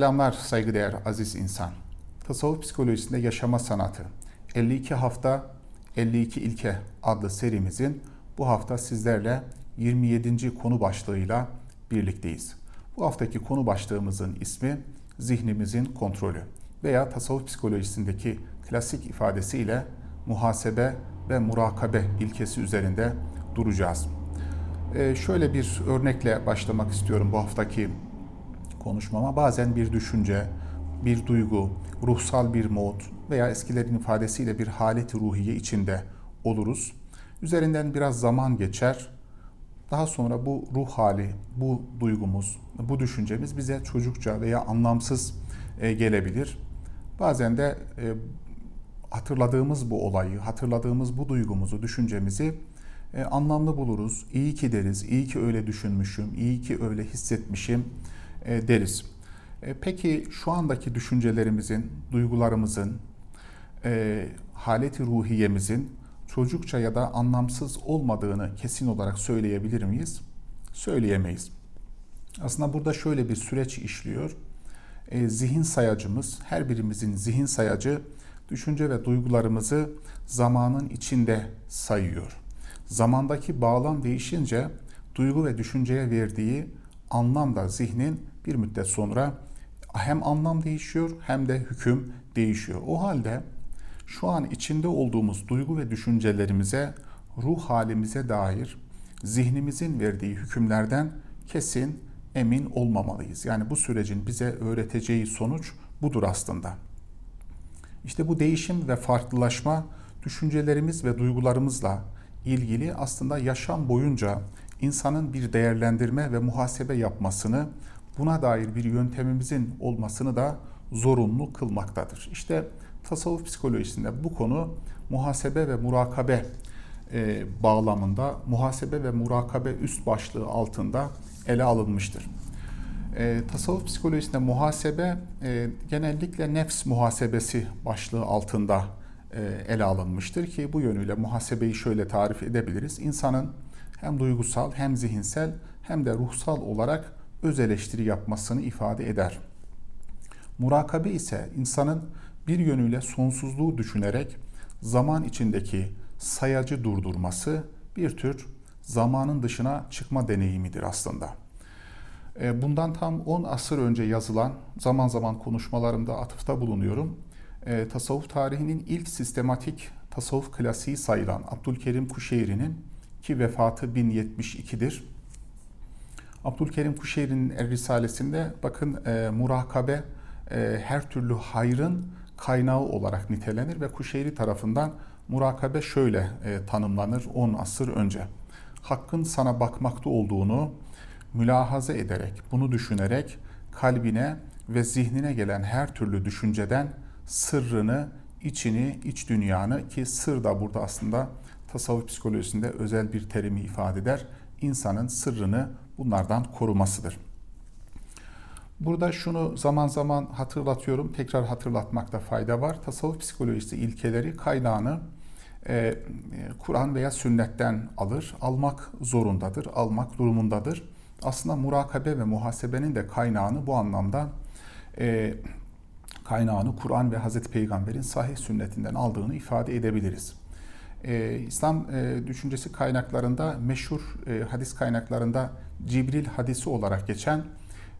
Selamlar saygıdeğer aziz insan. Tasavvuf psikolojisinde yaşama sanatı 52 hafta 52 ilke adlı serimizin bu hafta sizlerle 27. konu başlığıyla birlikteyiz. Bu haftaki konu başlığımızın ismi zihnimizin kontrolü veya tasavvuf psikolojisindeki klasik ifadesiyle muhasebe ve murakabe ilkesi üzerinde duracağız. Ee, şöyle bir örnekle başlamak istiyorum bu haftaki konuşmama. Bazen bir düşünce, bir duygu, ruhsal bir mod veya eskilerin ifadesiyle bir haleti ruhiye içinde oluruz. Üzerinden biraz zaman geçer. Daha sonra bu ruh hali, bu duygumuz, bu düşüncemiz bize çocukça veya anlamsız e, gelebilir. Bazen de e, hatırladığımız bu olayı, hatırladığımız bu duygumuzu, düşüncemizi e, anlamlı buluruz. İyi ki deriz, iyi ki öyle düşünmüşüm, iyi ki öyle hissetmişim e, deriz. E, peki şu andaki düşüncelerimizin, duygularımızın, e, haleti ruhiyemizin çocukça ya da anlamsız olmadığını kesin olarak söyleyebilir miyiz? Söyleyemeyiz. Aslında burada şöyle bir süreç işliyor. Zihin sayacımız, her birimizin zihin sayacı düşünce ve duygularımızı zamanın içinde sayıyor. Zamandaki bağlam değişince duygu ve düşünceye verdiği anlam da zihnin bir müddet sonra hem anlam değişiyor hem de hüküm değişiyor. O halde şu an içinde olduğumuz duygu ve düşüncelerimize, ruh halimize dair zihnimizin verdiği hükümlerden kesin emin olmamalıyız. Yani bu sürecin bize öğreteceği sonuç budur aslında. İşte bu değişim ve farklılaşma düşüncelerimiz ve duygularımızla ilgili aslında yaşam boyunca insanın bir değerlendirme ve muhasebe yapmasını, buna dair bir yöntemimizin olmasını da zorunlu kılmaktadır. İşte tasavvuf psikolojisinde bu konu muhasebe ve murakabe e, bağlamında, muhasebe ve murakabe üst başlığı altında ele alınmıştır. E, tasavvuf psikolojisinde muhasebe e, genellikle nefs muhasebesi başlığı altında e, ele alınmıştır ki bu yönüyle muhasebeyi şöyle tarif edebiliriz. İnsanın hem duygusal hem zihinsel hem de ruhsal olarak öz eleştiri yapmasını ifade eder. Murakabe ise insanın bir yönüyle sonsuzluğu düşünerek zaman içindeki sayacı durdurması bir tür zamanın dışına çıkma deneyimidir aslında. E, bundan tam 10 asır önce yazılan, zaman zaman konuşmalarımda atıfta bulunuyorum. E, tasavvuf tarihinin ilk sistematik tasavvuf klasiği sayılan Abdülkerim Kuşeyri'nin ki vefatı 1072'dir. Abdülkerim Kuşeyri'nin Er Risalesinde bakın e, murakabe e, her türlü hayrın kaynağı olarak nitelenir ve Kuşeyri tarafından murakabe şöyle e, tanımlanır 10 asır önce. Hakkın sana bakmakta olduğunu mülahaza ederek, bunu düşünerek kalbine ve zihnine gelen her türlü düşünceden sırrını, içini, iç dünyanı ki sır da burada aslında tasavvuf psikolojisinde özel bir terimi ifade eder. İnsanın sırrını bunlardan korumasıdır. Burada şunu zaman zaman hatırlatıyorum, tekrar hatırlatmakta fayda var. Tasavvuf psikolojisi ilkeleri kaynağını e, Kur'an veya sünnetten alır, almak zorundadır, almak durumundadır. Aslında murakabe ve muhasebenin de kaynağını bu anlamda e, kaynağını Kur'an ve Hazreti Peygamber'in sahih sünnetinden aldığını ifade edebiliriz. Ee, İslam e, düşüncesi kaynaklarında meşhur e, hadis kaynaklarında Cibril hadisi olarak geçen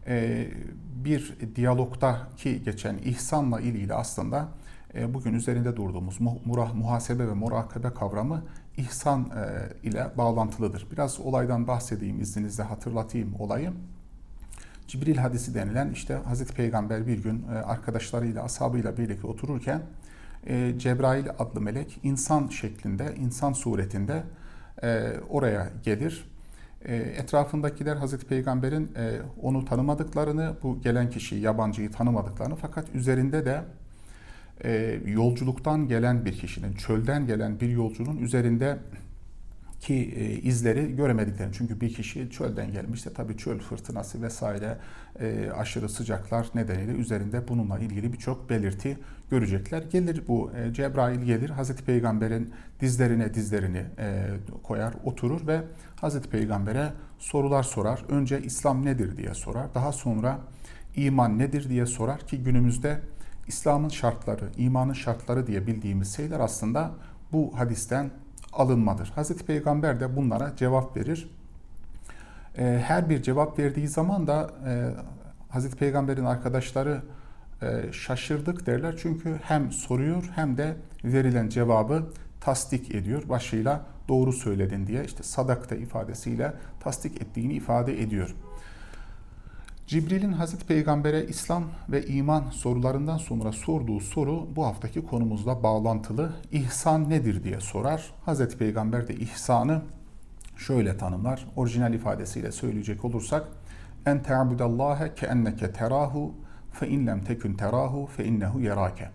e, bir diyalogta ki geçen ihsanla ilgili aslında e, bugün üzerinde durduğumuz murah, muhasebe ve murakabe kavramı ihsan e, ile bağlantılıdır. Biraz olaydan bahsedeyim izninizle hatırlatayım olayı. Cibril hadisi denilen işte Hazreti Peygamber bir gün e, arkadaşlarıyla, ashabıyla birlikte otururken e, Cebrail adlı melek insan şeklinde, insan suretinde e, oraya gelir. E, etrafındakiler Hazreti Peygamber'in onu tanımadıklarını, bu gelen kişiyi, yabancıyı tanımadıklarını fakat üzerinde de yolculuktan gelen bir kişinin, çölden gelen bir yolcunun üzerinde ki e, izleri göremediklerini. Çünkü bir kişi çölden gelmişse tabii çöl fırtınası vesaire e, aşırı sıcaklar nedeniyle üzerinde bununla ilgili birçok belirti görecekler. Gelir bu e, Cebrail gelir Hazreti Peygamber'in dizlerine dizlerini e, koyar oturur ve Hazreti Peygamber'e sorular sorar. Önce İslam nedir diye sorar. Daha sonra iman nedir diye sorar ki günümüzde İslam'ın şartları, imanın şartları diye bildiğimiz şeyler aslında bu hadisten alınmadır. Hazreti Peygamber de bunlara cevap verir. Ee, her bir cevap verdiği zaman da e, Hazreti Peygamber'in arkadaşları e, şaşırdık derler. Çünkü hem soruyor hem de verilen cevabı tasdik ediyor. Başıyla doğru söyledin diye işte sadakta ifadesiyle tasdik ettiğini ifade ediyor. Cibril'in Hazreti Peygamber'e İslam ve iman sorularından sonra sorduğu soru bu haftaki konumuzla bağlantılı. İhsan nedir diye sorar. Hazreti Peygamber de ihsanı şöyle tanımlar. Orijinal ifadesiyle söyleyecek olursak en te'abudallâhe ke enneke terahu fe in lem tekun terahu fe innehu yerake.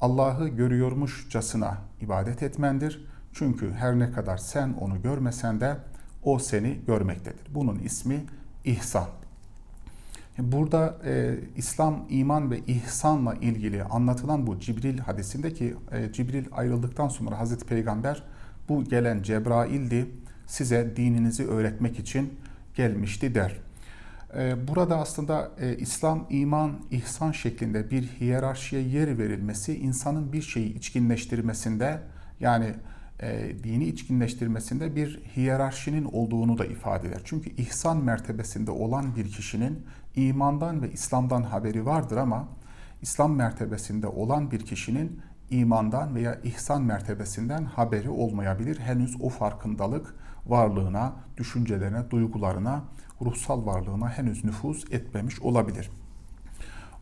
Allah'ı görüyormuşçasına ibadet etmendir. Çünkü her ne kadar sen onu görmesen de o seni görmektedir. Bunun ismi ihsan. Burada e, İslam, iman ve ihsanla ilgili anlatılan bu Cibril hadisindeki e, Cibril ayrıldıktan sonra Hazreti Peygamber bu gelen Cebrail'di size dininizi öğretmek için gelmişti der. E, burada aslında e, İslam, iman, ihsan şeklinde bir hiyerarşiye yer verilmesi insanın bir şeyi içkinleştirmesinde yani e, dini içkinleştirmesinde bir hiyerarşinin olduğunu da ifade eder. Çünkü ihsan mertebesinde olan bir kişinin imandan ve İslam'dan haberi vardır ama İslam mertebesinde olan bir kişinin imandan veya ihsan mertebesinden haberi olmayabilir. Henüz o farkındalık varlığına, düşüncelerine, duygularına, ruhsal varlığına henüz nüfuz etmemiş olabilir.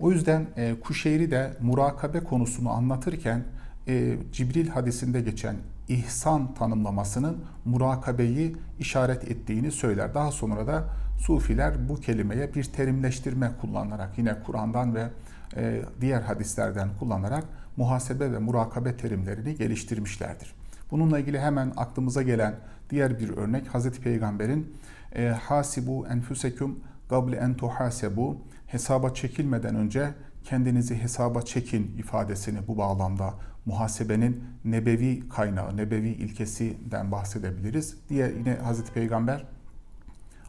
O yüzden e, Kuşeyri de murakabe konusunu anlatırken e, Cibril hadisinde geçen ihsan tanımlamasının murakabeyi işaret ettiğini söyler. Daha sonra da Sufiler bu kelimeye bir terimleştirme kullanarak yine Kur'an'dan ve e, diğer hadislerden kullanarak muhasebe ve murakabe terimlerini geliştirmişlerdir. Bununla ilgili hemen aklımıza gelen diğer bir örnek Hazreti Peygamber'in e, hasibu enfusekum gable en tuhasebu hesaba çekilmeden önce kendinizi hesaba çekin ifadesini bu bağlamda muhasebenin nebevi kaynağı, nebevi ilkesinden bahsedebiliriz. Diye yine Hazreti Peygamber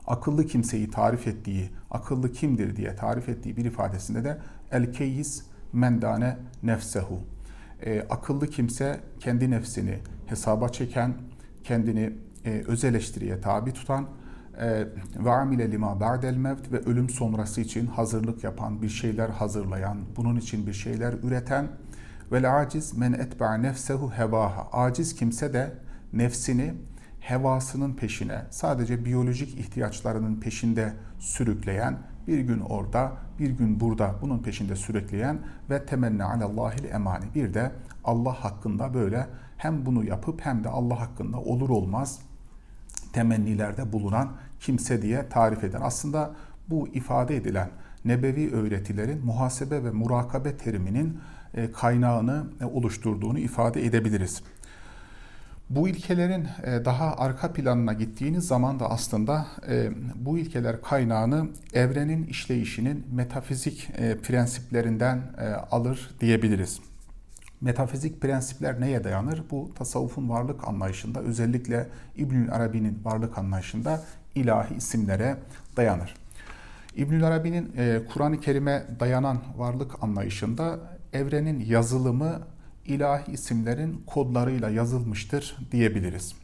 akıllı kimseyi tarif ettiği, akıllı kimdir diye tarif ettiği bir ifadesinde de el keyiz mendane nefsehu. E, akıllı kimse kendi nefsini hesaba çeken, kendini e, öz eleştiriye tabi tutan e, ve amile lima ba'del mevt ve ölüm sonrası için hazırlık yapan, bir şeyler hazırlayan, bunun için bir şeyler üreten ve aciz men etba nefsehu hevaha. Aciz kimse de nefsini hevasının peşine, sadece biyolojik ihtiyaçlarının peşinde sürükleyen, bir gün orada, bir gün burada bunun peşinde sürükleyen ve temenni alallahil emani. Bir de Allah hakkında böyle hem bunu yapıp hem de Allah hakkında olur olmaz temennilerde bulunan kimse diye tarif eden. Aslında bu ifade edilen nebevi öğretilerin muhasebe ve murakabe teriminin e, kaynağını e, oluşturduğunu ifade edebiliriz. Bu ilkelerin e, daha arka planına gittiğiniz zaman da aslında e, bu ilkeler kaynağını evrenin işleyişinin metafizik e, prensiplerinden alır diyebiliriz. Metafizik prensipler neye dayanır? Bu tasavvufun varlık anlayışında özellikle İbnül Arabi'nin varlık anlayışında ilahi isimlere dayanır. İbnül Arabi'nin Kur'an-ı Kerim'e dayanan varlık anlayışında evrenin yazılımı ilahi isimlerin kodlarıyla yazılmıştır diyebiliriz.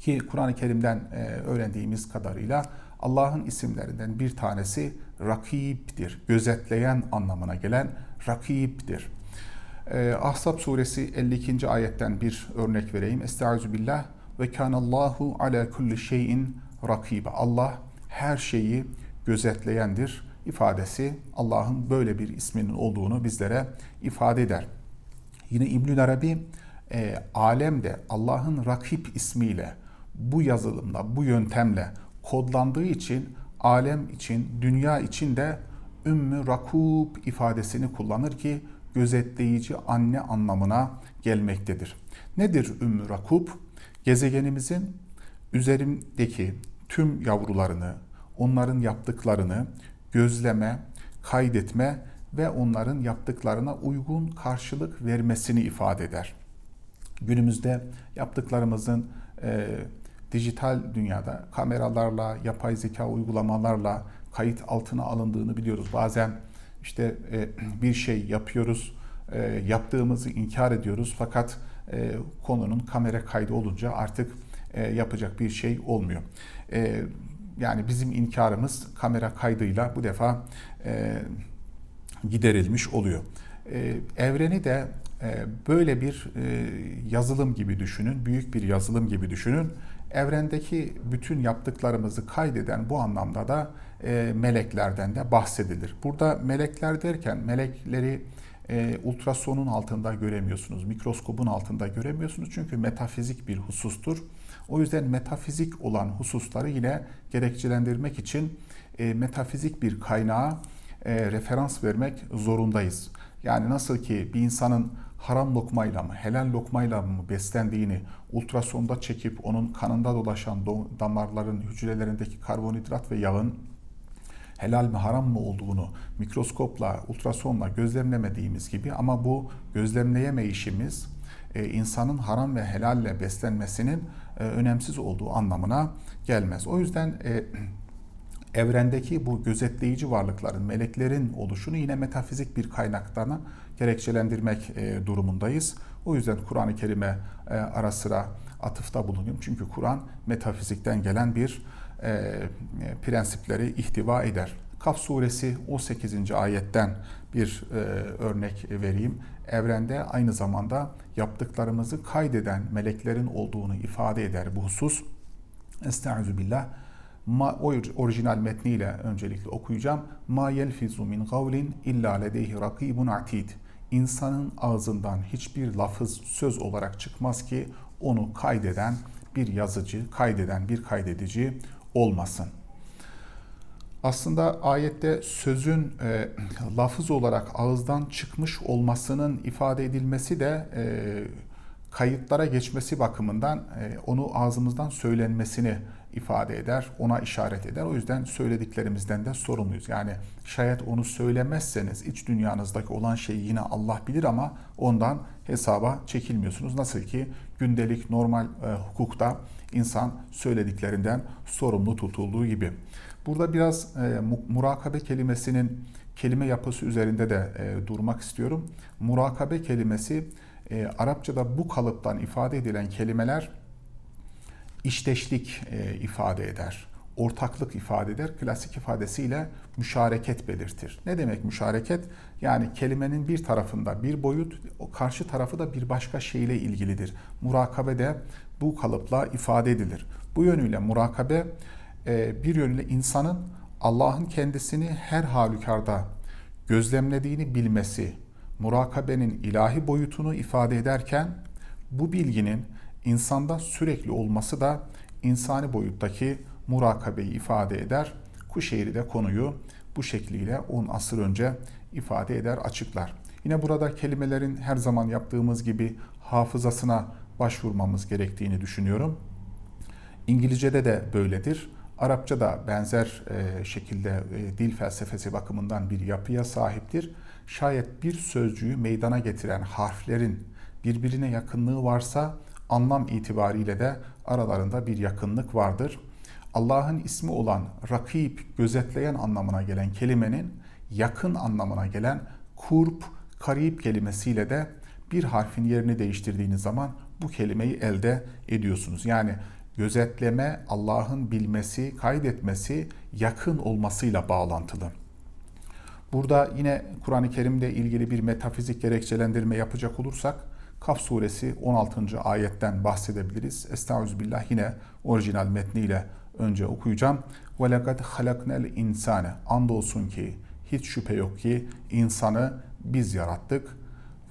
Ki Kur'an-ı Kerim'den e, öğrendiğimiz kadarıyla Allah'ın isimlerinden bir tanesi rakibdir. Gözetleyen anlamına gelen rakibdir. E, Ahzab suresi 52. ayetten bir örnek vereyim. Estaizu billah ve kanallahu ala kulli şeyin rakibe. Allah her şeyi gözetleyendir ifadesi Allah'ın böyle bir isminin olduğunu bizlere ifade eder. Yine İbnül Arabi e, alemde Allah'ın rakip ismiyle bu yazılımla, bu yöntemle kodlandığı için alem için, dünya için de Ümmü Rakub ifadesini kullanır ki gözetleyici anne anlamına gelmektedir. Nedir Ümmü Rakub? Gezegenimizin üzerindeki tüm yavrularını, onların yaptıklarını gözleme, kaydetme ve onların yaptıklarına uygun karşılık vermesini ifade eder. Günümüzde yaptıklarımızın e, dijital dünyada kameralarla, yapay zeka uygulamalarla kayıt altına alındığını biliyoruz. Bazen işte e, bir şey yapıyoruz, e, yaptığımızı inkar ediyoruz fakat e, konunun kamera kaydı olunca artık e, yapacak bir şey olmuyor. E, yani bizim inkarımız kamera kaydıyla bu defa e, giderilmiş oluyor. E, evreni de e, böyle bir e, yazılım gibi düşünün, büyük bir yazılım gibi düşünün. Evrendeki bütün yaptıklarımızı kaydeden bu anlamda da e, meleklerden de bahsedilir. Burada melekler derken melekleri e, ultrasonun altında göremiyorsunuz, mikroskopun altında göremiyorsunuz çünkü metafizik bir husustur. O yüzden metafizik olan hususları yine gerekçelendirmek için e, metafizik bir kaynağa e, referans vermek zorundayız. Yani nasıl ki bir insanın haram lokmayla mı, helal lokmayla mı beslendiğini ultrasonda çekip onun kanında dolaşan damarların hücrelerindeki karbonhidrat ve yağın helal mi haram mı olduğunu mikroskopla, ultrasonla gözlemlemediğimiz gibi ama bu gözlemleyemeyişimiz e, insanın haram ve helalle beslenmesinin e, önemsiz olduğu anlamına gelmez. O yüzden e, evrendeki bu gözetleyici varlıkların, meleklerin oluşunu yine metafizik bir kaynaktan gerekçelendirmek e, durumundayız. O yüzden Kur'an-ı Kerim'e e, ara sıra atıfta bulunuyorum. Çünkü Kur'an metafizikten gelen bir e, prensipleri ihtiva eder. Kaf suresi 18. ayetten bir örnek vereyim. Evrende aynı zamanda yaptıklarımızı kaydeden meleklerin olduğunu ifade eder bu husus. Estaizu billah ma, orijinal metniyle öncelikle okuyacağım. Ma yelfizu min kavlin illa ledeyhi rakibun atid. İnsanın ağzından hiçbir lafız söz olarak çıkmaz ki onu kaydeden bir yazıcı, kaydeden bir kaydedici olmasın. Aslında ayette sözün e, lafız olarak ağızdan çıkmış olmasının ifade edilmesi de e, kayıtlara geçmesi bakımından e, onu ağzımızdan söylenmesini ifade eder, ona işaret eder. O yüzden söylediklerimizden de sorumluyuz. Yani şayet onu söylemezseniz iç dünyanızdaki olan şeyi yine Allah bilir ama ondan hesaba çekilmiyorsunuz. Nasıl ki gündelik normal e, hukukta insan söylediklerinden sorumlu tutulduğu gibi. Burada biraz e, murakabe kelimesinin kelime yapısı üzerinde de e, durmak istiyorum. Murakabe kelimesi e, Arapçada bu kalıptan ifade edilen kelimeler işteşlik e, ifade eder. Ortaklık ifade eder. Klasik ifadesiyle müşareket belirtir. Ne demek müşareket? Yani kelimenin bir tarafında bir boyut, o karşı tarafı da bir başka şeyle ilgilidir. Murakabe de bu kalıpla ifade edilir. Bu yönüyle murakabe e, bir yönüyle insanın Allah'ın kendisini her halükarda gözlemlediğini bilmesi, murakabenin ilahi boyutunu ifade ederken bu bilginin insanda sürekli olması da insani boyuttaki murakabeyi ifade eder. Kuşehri de konuyu bu şekliyle 10 asır önce ifade eder, açıklar. Yine burada kelimelerin her zaman yaptığımız gibi hafızasına başvurmamız gerektiğini düşünüyorum. İngilizce'de de böyledir. Arapça da benzer e, şekilde e, dil felsefesi bakımından bir yapıya sahiptir. Şayet bir sözcüğü meydana getiren harflerin birbirine yakınlığı varsa anlam itibariyle de aralarında bir yakınlık vardır. Allah'ın ismi olan rakip, gözetleyen anlamına gelen kelimenin yakın anlamına gelen kurp, karip kelimesiyle de bir harfin yerini değiştirdiğiniz zaman bu kelimeyi elde ediyorsunuz. Yani gözetleme, Allah'ın bilmesi, kaydetmesi, yakın olmasıyla bağlantılı. Burada yine Kur'an-ı Kerim'de ilgili bir metafizik gerekçelendirme yapacak olursak Kaf suresi 16. ayetten bahsedebiliriz. Estağfirullah yine orijinal metniyle önce okuyacağım. Lekad halaknel insane. Andolsun ki hiç şüphe yok ki insanı biz yarattık.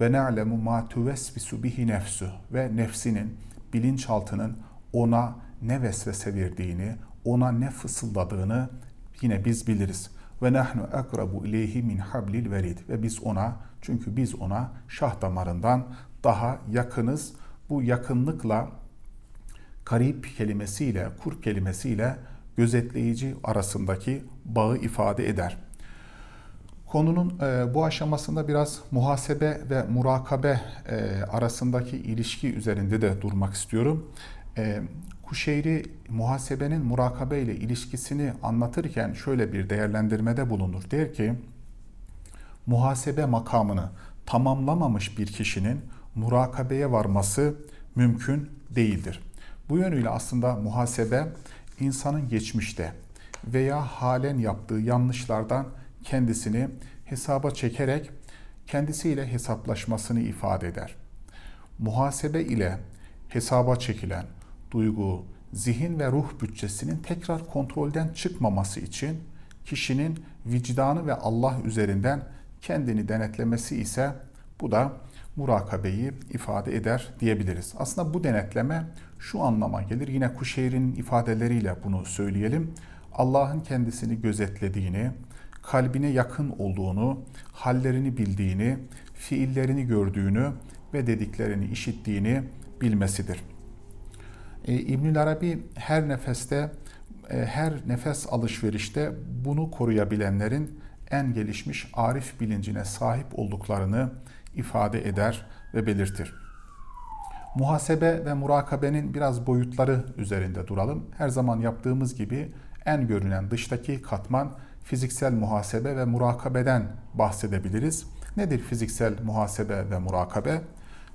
Ve ne'lemu ma tuvesvisu bihi nefsu. Ve nefsinin, bilinçaltının ona ne vesvese verdiğini, ona ne fısıldadığını yine biz biliriz. Ve nahnu akrabu ileyhi min hablil verid. Ve biz ona, çünkü biz ona şah damarından daha yakınız. Bu yakınlıkla karip kelimesiyle, kur kelimesiyle gözetleyici arasındaki bağı ifade eder. Konunun e, bu aşamasında biraz muhasebe ve murakabe e, arasındaki ilişki üzerinde de durmak istiyorum. E, Kuşeyri muhasebenin murakabe ile ilişkisini anlatırken şöyle bir değerlendirmede bulunur. Der ki, muhasebe makamını tamamlamamış bir kişinin murakabeye varması mümkün değildir. Bu yönüyle aslında muhasebe insanın geçmişte veya halen yaptığı yanlışlardan kendisini hesaba çekerek kendisiyle hesaplaşmasını ifade eder. Muhasebe ile hesaba çekilen duygu, zihin ve ruh bütçesinin tekrar kontrolden çıkmaması için kişinin vicdanı ve Allah üzerinden kendini denetlemesi ise bu da murakabeyi ifade eder diyebiliriz. Aslında bu denetleme şu anlama gelir. Yine Kuşeyr'in ifadeleriyle bunu söyleyelim. Allah'ın kendisini gözetlediğini, kalbine yakın olduğunu, hallerini bildiğini, fiillerini gördüğünü ve dediklerini işittiğini bilmesidir. E, İbnül Arabi her nefeste, e, her nefes alışverişte bunu koruyabilenlerin en gelişmiş arif bilincine sahip olduklarını ifade eder ve belirtir. Muhasebe ve murakabenin biraz boyutları üzerinde duralım. Her zaman yaptığımız gibi en görünen dıştaki katman fiziksel muhasebe ve murakabeden bahsedebiliriz. Nedir fiziksel muhasebe ve murakabe?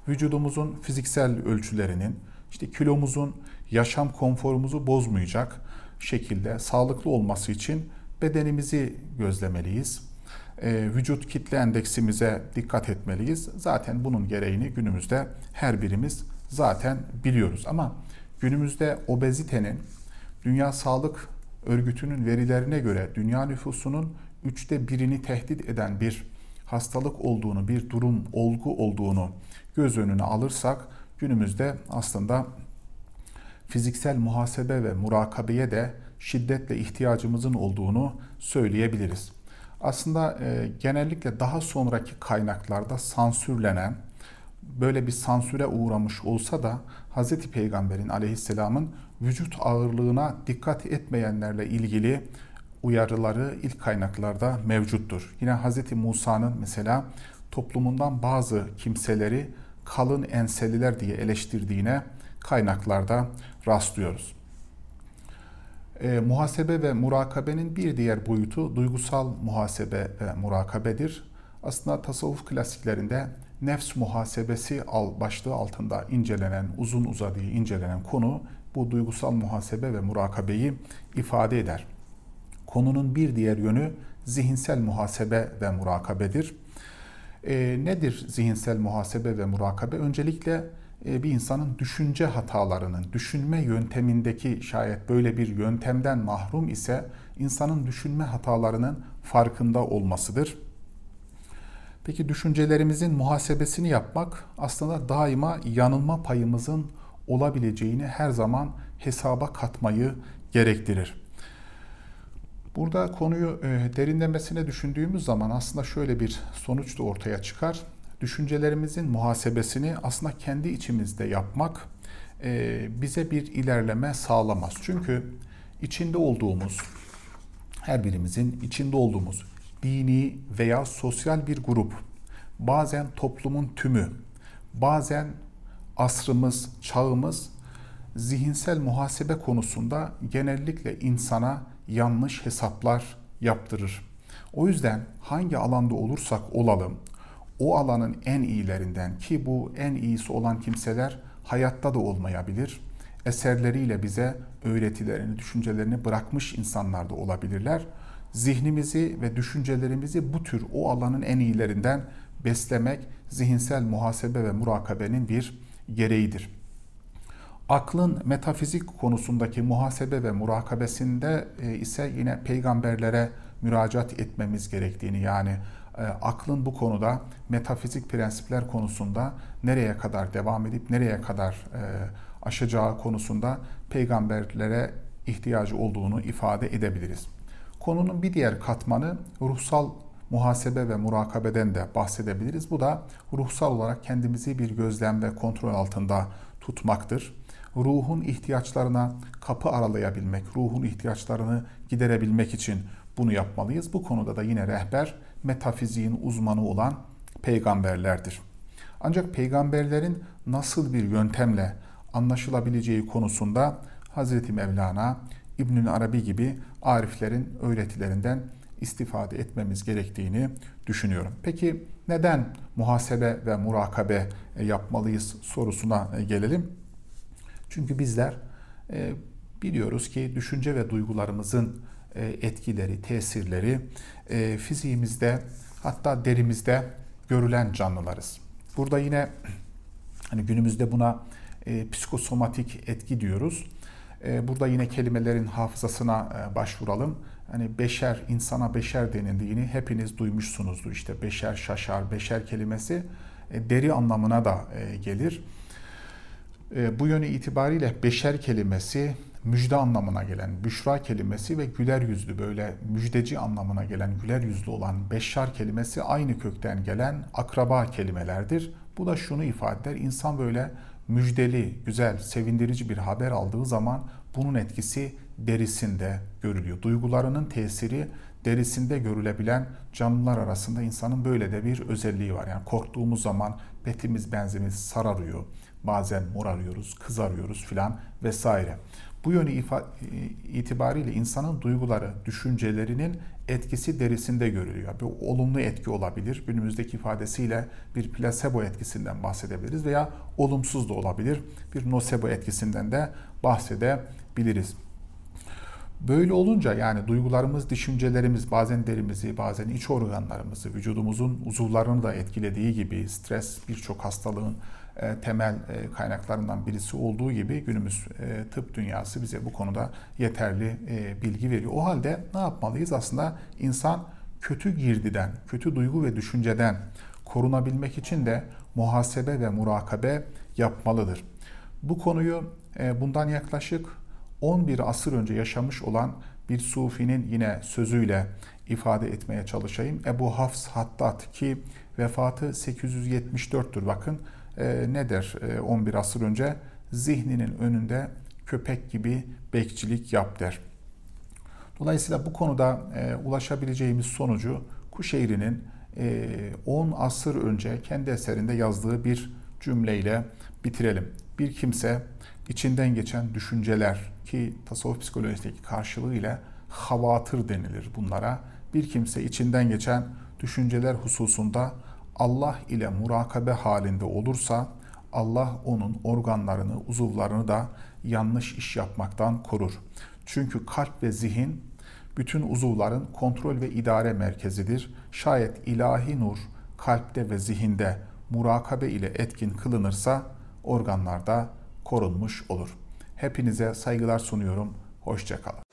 Vücudumuzun fiziksel ölçülerinin, işte kilomuzun yaşam konforumuzu bozmayacak şekilde sağlıklı olması için bedenimizi gözlemeliyiz. E, vücut kitle endeksimize dikkat etmeliyiz. Zaten bunun gereğini günümüzde her birimiz zaten biliyoruz. Ama günümüzde obezitenin Dünya Sağlık Örgütü'nün verilerine göre dünya nüfusunun üçte birini tehdit eden bir hastalık olduğunu, bir durum, olgu olduğunu göz önüne alırsak günümüzde aslında fiziksel muhasebe ve murakabeye de şiddetle ihtiyacımızın olduğunu söyleyebiliriz. Aslında e, genellikle daha sonraki kaynaklarda sansürlenen, böyle bir sansüre uğramış olsa da Hz. Peygamber'in aleyhisselamın vücut ağırlığına dikkat etmeyenlerle ilgili uyarıları ilk kaynaklarda mevcuttur. Yine Hz. Musa'nın mesela toplumundan bazı kimseleri kalın enseliler diye eleştirdiğine kaynaklarda rastlıyoruz. E, muhasebe ve murakabenin bir diğer boyutu duygusal muhasebe ve murakabedir. Aslında tasavvuf klasiklerinde nefs muhasebesi al başlığı altında incelenen, uzun uzadığı incelenen konu bu duygusal muhasebe ve murakabeyi ifade eder. Konunun bir diğer yönü zihinsel muhasebe ve murakabedir. E, nedir zihinsel muhasebe ve murakabe? Öncelikle bir insanın düşünce hatalarının, düşünme yöntemindeki şayet böyle bir yöntemden mahrum ise insanın düşünme hatalarının farkında olmasıdır. Peki düşüncelerimizin muhasebesini yapmak aslında daima yanılma payımızın olabileceğini her zaman hesaba katmayı gerektirir. Burada konuyu e, derinlemesine düşündüğümüz zaman aslında şöyle bir sonuç da ortaya çıkar düşüncelerimizin muhasebesini aslında kendi içimizde yapmak e, bize bir ilerleme sağlamaz. Çünkü içinde olduğumuz, her birimizin içinde olduğumuz dini veya sosyal bir grup, bazen toplumun tümü, bazen asrımız, çağımız zihinsel muhasebe konusunda genellikle insana yanlış hesaplar yaptırır. O yüzden hangi alanda olursak olalım, o alanın en iyilerinden ki bu en iyisi olan kimseler hayatta da olmayabilir. Eserleriyle bize öğretilerini, düşüncelerini bırakmış insanlar da olabilirler. Zihnimizi ve düşüncelerimizi bu tür o alanın en iyilerinden beslemek zihinsel muhasebe ve murakabenin bir gereğidir. Aklın metafizik konusundaki muhasebe ve murakabesinde e, ise yine peygamberlere müracaat etmemiz gerektiğini yani e, aklın bu konuda metafizik prensipler konusunda nereye kadar devam edip nereye kadar e, aşacağı konusunda peygamberlere ihtiyacı olduğunu ifade edebiliriz. Konunun bir diğer katmanı ruhsal muhasebe ve murakabeden de bahsedebiliriz. Bu da ruhsal olarak kendimizi bir gözlem ve kontrol altında tutmaktır. Ruhun ihtiyaçlarına kapı aralayabilmek, ruhun ihtiyaçlarını giderebilmek için bunu yapmalıyız. Bu konuda da yine rehber metafiziğin uzmanı olan peygamberlerdir. Ancak peygamberlerin nasıl bir yöntemle anlaşılabileceği konusunda Hazreti Mevlana, İbnül Arabi gibi ariflerin öğretilerinden istifade etmemiz gerektiğini düşünüyorum. Peki neden muhasebe ve murakabe yapmalıyız sorusuna gelelim. Çünkü bizler e, biliyoruz ki düşünce ve duygularımızın e, etkileri, tesirleri e, fiziğimizde hatta derimizde görülen canlılarız. Burada yine hani günümüzde buna psikosomatik etki diyoruz. Burada yine kelimelerin hafızasına başvuralım. Hani beşer, insana beşer denildiğini hepiniz duymuşsunuzdur. İşte beşer, şaşar, beşer kelimesi deri anlamına da gelir. Bu yönü itibariyle beşer kelimesi müjde anlamına gelen büşra kelimesi ve güler yüzlü böyle müjdeci anlamına gelen güler yüzlü olan beşşar kelimesi aynı kökten gelen akraba kelimelerdir. Bu da şunu ifade eder. İnsan böyle müjdeli, güzel, sevindirici bir haber aldığı zaman bunun etkisi derisinde görülüyor. Duygularının tesiri derisinde görülebilen canlılar arasında insanın böyle de bir özelliği var. Yani korktuğumuz zaman betimiz benzimiz sararıyor. Bazen morarıyoruz, kızarıyoruz filan vesaire. Bu yönü itibariyle insanın duyguları, düşüncelerinin etkisi derisinde görülüyor. Bir olumlu etki olabilir. Günümüzdeki ifadesiyle bir plasebo etkisinden bahsedebiliriz veya olumsuz da olabilir. Bir nocebo etkisinden de bahsedebiliriz. Böyle olunca yani duygularımız, düşüncelerimiz bazen derimizi, bazen iç organlarımızı, vücudumuzun uzuvlarını da etkilediği gibi stres birçok hastalığın e, temel e, kaynaklarından birisi olduğu gibi günümüz e, tıp dünyası bize bu konuda yeterli bilgi veriyor. O halde ne yapmalıyız? Aslında insan kötü girdiden, kötü duygu ve düşünceden korunabilmek için de muhasebe ve murakabe yapmalıdır. Bu konuyu bundan yaklaşık 11 asır önce yaşamış olan bir sufinin yine sözüyle ifade etmeye çalışayım. Ebu Hafs Hattat ki vefatı 874'tür. Bakın e, ne der e, 11 asır önce? Zihninin önünde köpek gibi bekçilik yap der. Dolayısıyla bu konuda e, ulaşabileceğimiz sonucu Kuşeyri'nin e, 10 asır önce kendi eserinde yazdığı bir cümleyle bitirelim. Bir kimse içinden geçen düşünceler ki tasavvuf psikolojisindeki karşılığı ile havatır denilir bunlara. Bir kimse içinden geçen düşünceler hususunda Allah ile murakabe halinde olursa Allah onun organlarını, uzuvlarını da yanlış iş yapmaktan korur. Çünkü kalp ve zihin bütün uzuvların kontrol ve idare merkezidir. Şayet ilahi nur kalpte ve zihinde murakabe ile etkin kılınırsa organlarda korunmuş olur. Hepinize saygılar sunuyorum. Hoşçakalın.